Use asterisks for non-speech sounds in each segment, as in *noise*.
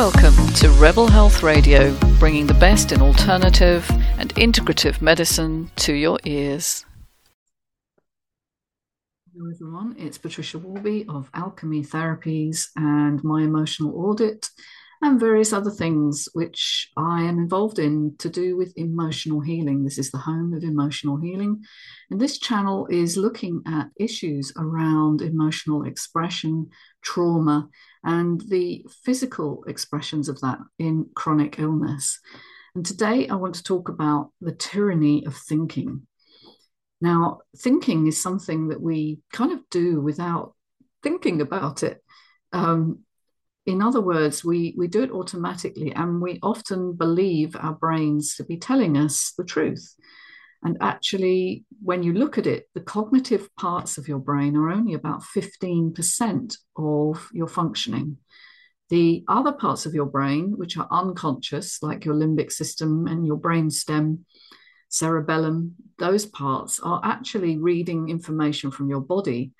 Welcome to Rebel Health Radio, bringing the best in alternative and integrative medicine to your ears. Hello, everyone. It's Patricia Worby of Alchemy Therapies and my emotional audit and various other things which I am involved in to do with emotional healing. This is the home of emotional healing. And this channel is looking at issues around emotional expression, trauma, and the physical expressions of that in chronic illness. And today I want to talk about the tyranny of thinking. Now, thinking is something that we kind of do without thinking about it. Um, in other words, we, we do it automatically and we often believe our brains to be telling us the truth. And actually, when you look at it, the cognitive parts of your brain are only about 15% of your functioning. The other parts of your brain, which are unconscious, like your limbic system and your brain stem, cerebellum, those parts are actually reading information from your body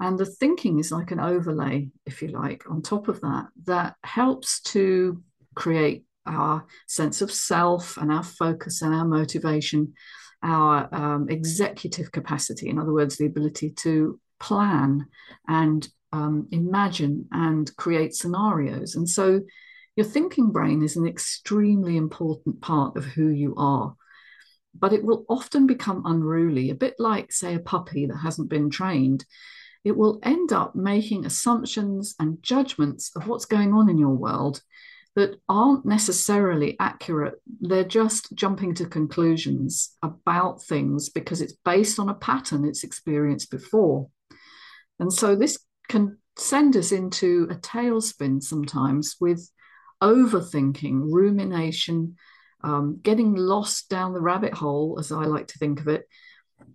and the thinking is like an overlay, if you like, on top of that, that helps to create our sense of self and our focus and our motivation, our um, executive capacity, in other words, the ability to plan and um, imagine and create scenarios. And so your thinking brain is an extremely important part of who you are. But it will often become unruly, a bit like, say, a puppy that hasn't been trained it will end up making assumptions and judgments of what's going on in your world that aren't necessarily accurate. They're just jumping to conclusions about things because it's based on a pattern it's experienced before. And so this can send us into a tailspin sometimes with overthinking, rumination, um, getting lost down the rabbit hole, as I like to think of it,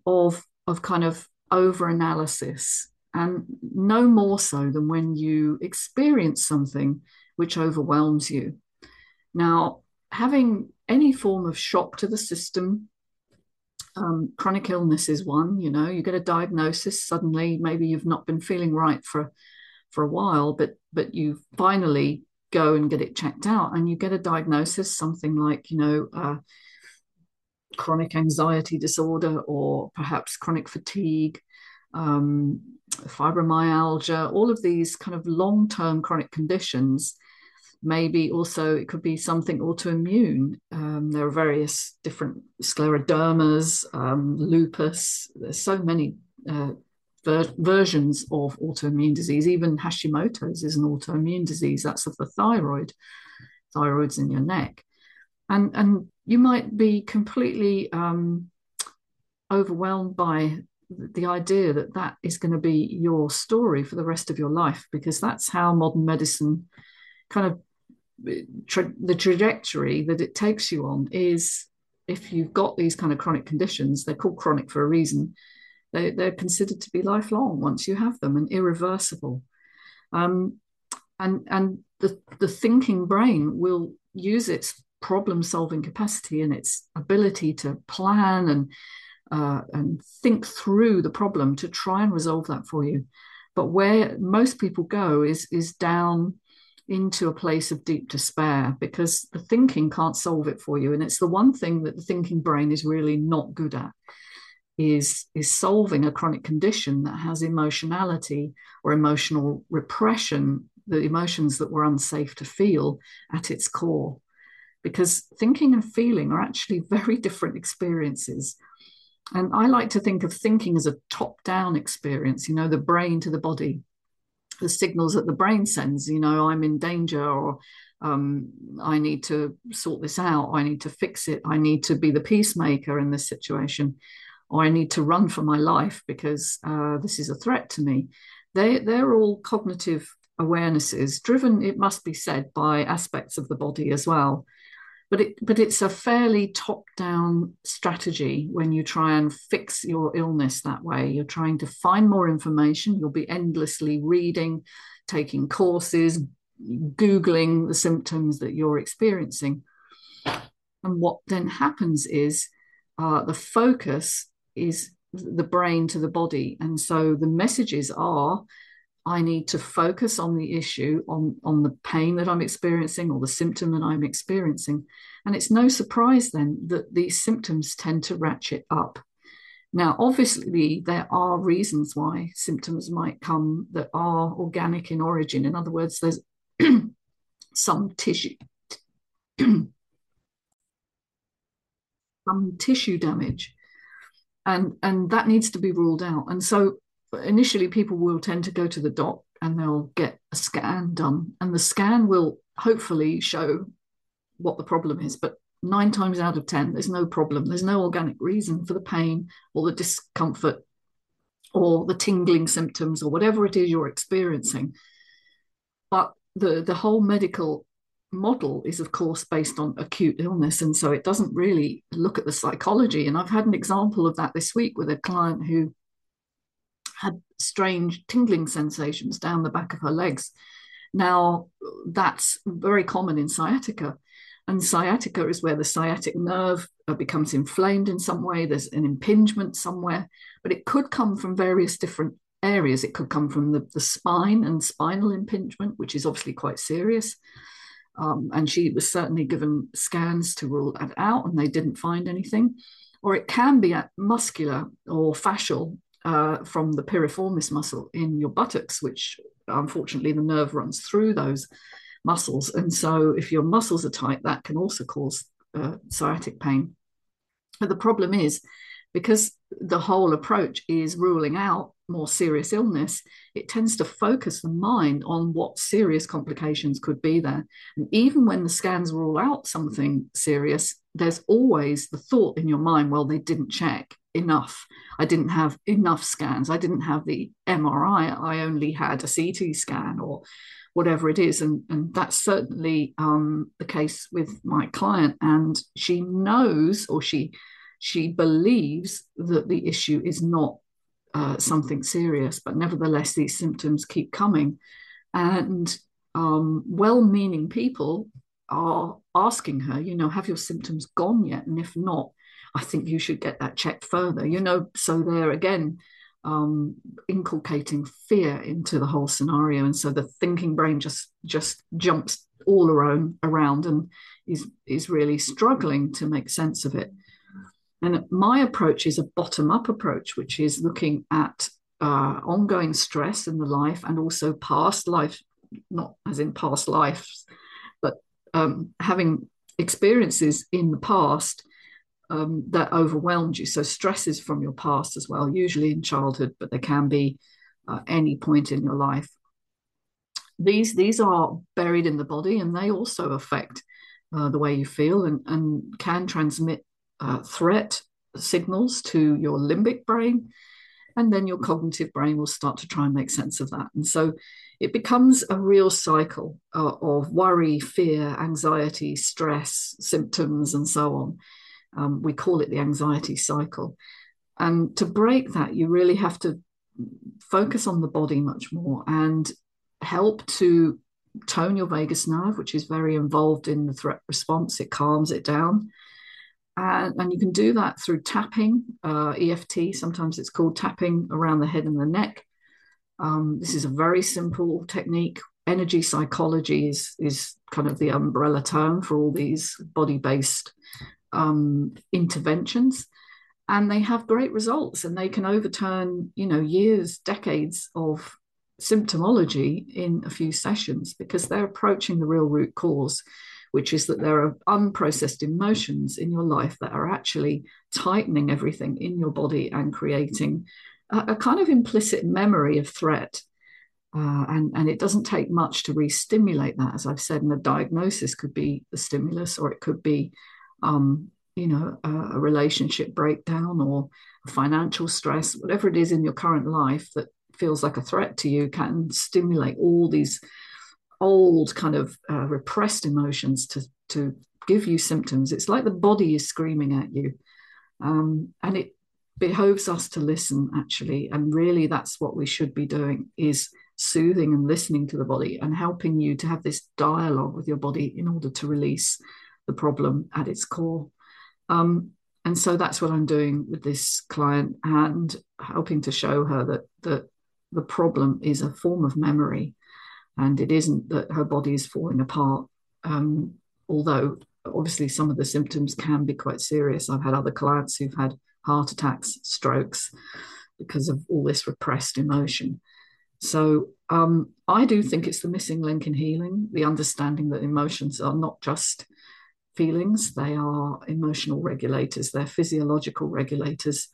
of, of kind of over analysis and no more so than when you experience something which overwhelms you. Now, having any form of shock to the system, um, chronic illness is one. You know, you get a diagnosis suddenly. Maybe you've not been feeling right for for a while, but but you finally go and get it checked out, and you get a diagnosis, something like you know. Uh, chronic anxiety disorder or perhaps chronic fatigue um, fibromyalgia, all of these kind of long term chronic conditions. Maybe also it could be something autoimmune. Um, there are various different sclerodermas, um, lupus. There's so many uh, ver- versions of autoimmune disease. Even Hashimoto's is an autoimmune disease. That's of the thyroid. Thyroid's in your neck, and and you might be completely um, overwhelmed by the idea that that is going to be your story for the rest of your life because that's how modern medicine kind of tra- the trajectory that it takes you on is if you've got these kind of chronic conditions they're called chronic for a reason they, they're considered to be lifelong once you have them and irreversible. Um, and and the, the thinking brain will use its problem solving capacity and its ability to plan and uh, and think through the problem to try and resolve that for you. But where most people go is is down into a place of deep despair because the thinking can't solve it for you. And it's the one thing that the thinking brain is really not good at is, is solving a chronic condition that has emotionality or emotional repression, the emotions that were unsafe to feel at its core. Because thinking and feeling are actually *laughs* very different experiences. And I like to think of thinking as a top down experience, you know, the brain to the body, the signals that the brain sends, you know, I'm in danger or um, I need to sort this out, I need to fix it, I need to be the peacemaker in this situation, or I need to run for my life because uh, this is a threat to me. They, they're all cognitive awarenesses, driven, it must be said, by aspects of the body as well but it but it's a fairly top down strategy when you try and fix your illness that way. You're trying to find more information. You'll be endlessly reading taking courses googling the symptoms that you're experiencing. And what then happens is uh, the focus is the brain to the body. And so the messages are I need to focus on the issue, on, on the pain that I'm experiencing or the symptom that I'm experiencing. And it's no surprise then that these symptoms tend to ratchet up. Now, obviously, there are reasons why symptoms might come that are organic in origin. In other words, there's *clears throat* some tissue. *clears throat* some tissue damage and and that needs to be ruled out and so initially people will tend to go to the doc and they'll get a scan done. And the scan will hopefully show what the problem is. But nine times out of ten there's no problem. There's no organic reason for the pain or the discomfort or the tingling symptoms or whatever it is you're experiencing. But the the whole medical model is of course based on acute illness. And so it doesn't really look at the psychology. And i've had an example of that this week with a client who had strange tingling sensations down the back of her legs now that's very common in sciatica and sciatica is where the sciatic nerve uh, becomes inflamed in some way there's an impingement somewhere but it could come from various different areas it could come from the, the spine and spinal impingement which is obviously quite serious um, and she was certainly given scans to rule that out, and they didn't find anything. Or it can be muscular or fascial uh, from the piriformis muscle in your buttocks, which unfortunately the nerve runs through those muscles. And so, if your muscles are tight, that can also cause uh, sciatic pain. But the problem is because the whole approach is ruling out more serious illness, it tends to focus the mind on what serious complications could be there. And even when the scans rule out something serious, there's always the thought in your mind, well, they didn't check enough. I didn't have enough scans. I didn't have the MRI. I only had a CT scan or whatever it is. And, and that's certainly um, the case with my client. And she knows or she she believes that the issue is not uh, something serious, but nevertheless, these symptoms keep coming. And um, well meaning people are asking her, you know, have your symptoms gone yet? And if not, I think you should get that checked further, you know. So they're again um, inculcating fear into the whole scenario. And so the thinking brain just just jumps all around around and is is really struggling to make sense of it. And my approach is a bottom up approach, which is looking at uh, ongoing stress in the life and also past life, not as in past lives, but um, having experiences in the past um, that overwhelmed you. So, stresses from your past as well, usually in childhood, but they can be uh, any point in your life. These, these are buried in the body and they also affect uh, the way you feel and, and can transmit uh, threat signals to your limbic brain, and then your cognitive brain will start to try and make sense of that. And so it becomes a real cycle uh, of worry, fear, anxiety, stress, symptoms, and so on. Um, we call it the anxiety cycle. And to break that, you really have to focus on the body much more and help to tone your vagus nerve, which is very involved in the threat response. It calms it down. And, and you can do that through tapping, uh, EFT. Sometimes it's called tapping around the head and the neck. Um, this is a very simple technique. Energy psychology is, is kind of the umbrella term for all these body based um, interventions. And they have great results and they can overturn, you know, years, decades of symptomology in a few sessions because they're approaching the real root cause which is that there are unprocessed emotions in your life that are actually tightening everything in your body and creating a, a kind of implicit memory of threat. Uh, and, and it doesn't take much to re-stimulate that, as I've said, and the diagnosis could be the stimulus, or it could be, um, you know, a, a relationship breakdown or financial stress, whatever it is in your current life that feels like a threat to you can stimulate all these old kind of uh, repressed emotions to to give you symptoms. It's like the body is screaming at you, um, and it behoves us to listen actually. And really, that's what we should be doing: is soothing and listening to the body and helping you to have this dialogue with your body in order to release the problem at its core. Um, and so that's what I'm doing with this client and helping to show her that that the problem is a form of memory, and it isn't that her body is falling apart. Um, although obviously some of the symptoms can be quite serious. I've had other clients who've had heart attacks, strokes because of all this repressed emotion. So um, I do think it's the missing link in healing, the understanding that emotions are not just feelings, they are emotional regulators, they're physiological regulators,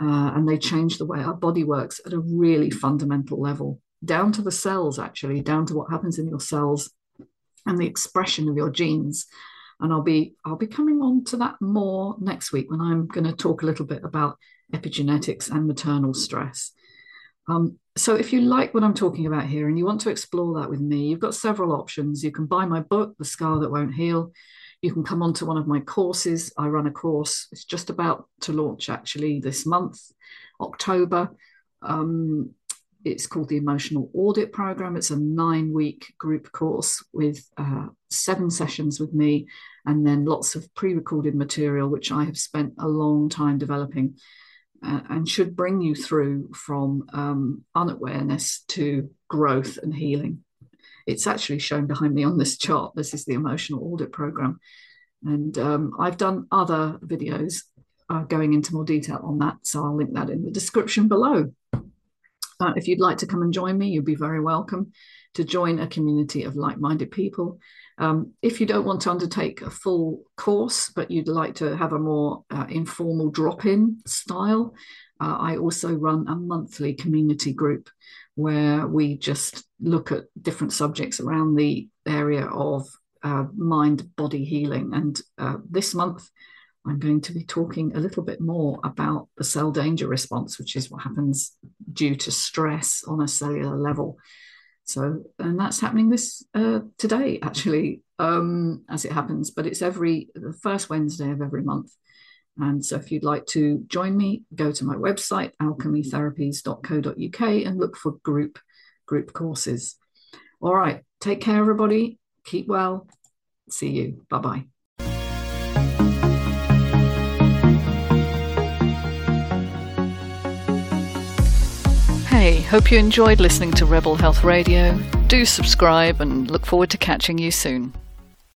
uh, and they change the way our body works at a really fundamental level, down to the cells, actually, down to what happens in your cells and the expression of your genes. And I'll be I'll be coming on to that more next week when I'm going to talk a little bit about epigenetics and maternal stress. Um, so if you like what I'm talking about here and you want to explore that with me, you've got several options. You can buy my book, The Scar That Won't Heal. You can come on to one of my courses. I run a course, it's just about to launch actually this month, October. Um, it's called the Emotional Audit Program. It's a nine week group course with uh, seven sessions with me and then lots of pre recorded material, which I have spent a long time developing uh, and should bring you through from um, unawareness to growth and healing. It's actually shown behind me on this chart. This is the Emotional Audit Program. And um, I've done other videos uh, going into more detail on that. So I'll link that in the description below. But if you'd like to come and join me, you'd be very welcome to join a community of like minded people. Um, if you don't want to undertake a full course, but you'd like to have a more uh, informal drop in style, uh, I also run a monthly community group where we just look at different subjects around the area of uh, mind body healing. And uh, this month, I'm going to be talking a little bit more about the cell danger response, which is what happens due to stress on a cellular level. So, and that's happening this uh, today, actually, um, as it happens. But it's every the first Wednesday of every month. And so, if you'd like to join me, go to my website alchemytherapies.co.uk and look for group group courses. All right, take care, everybody. Keep well. See you. Bye bye. Hey, hope you enjoyed listening to Rebel Health Radio. Do subscribe and look forward to catching you soon.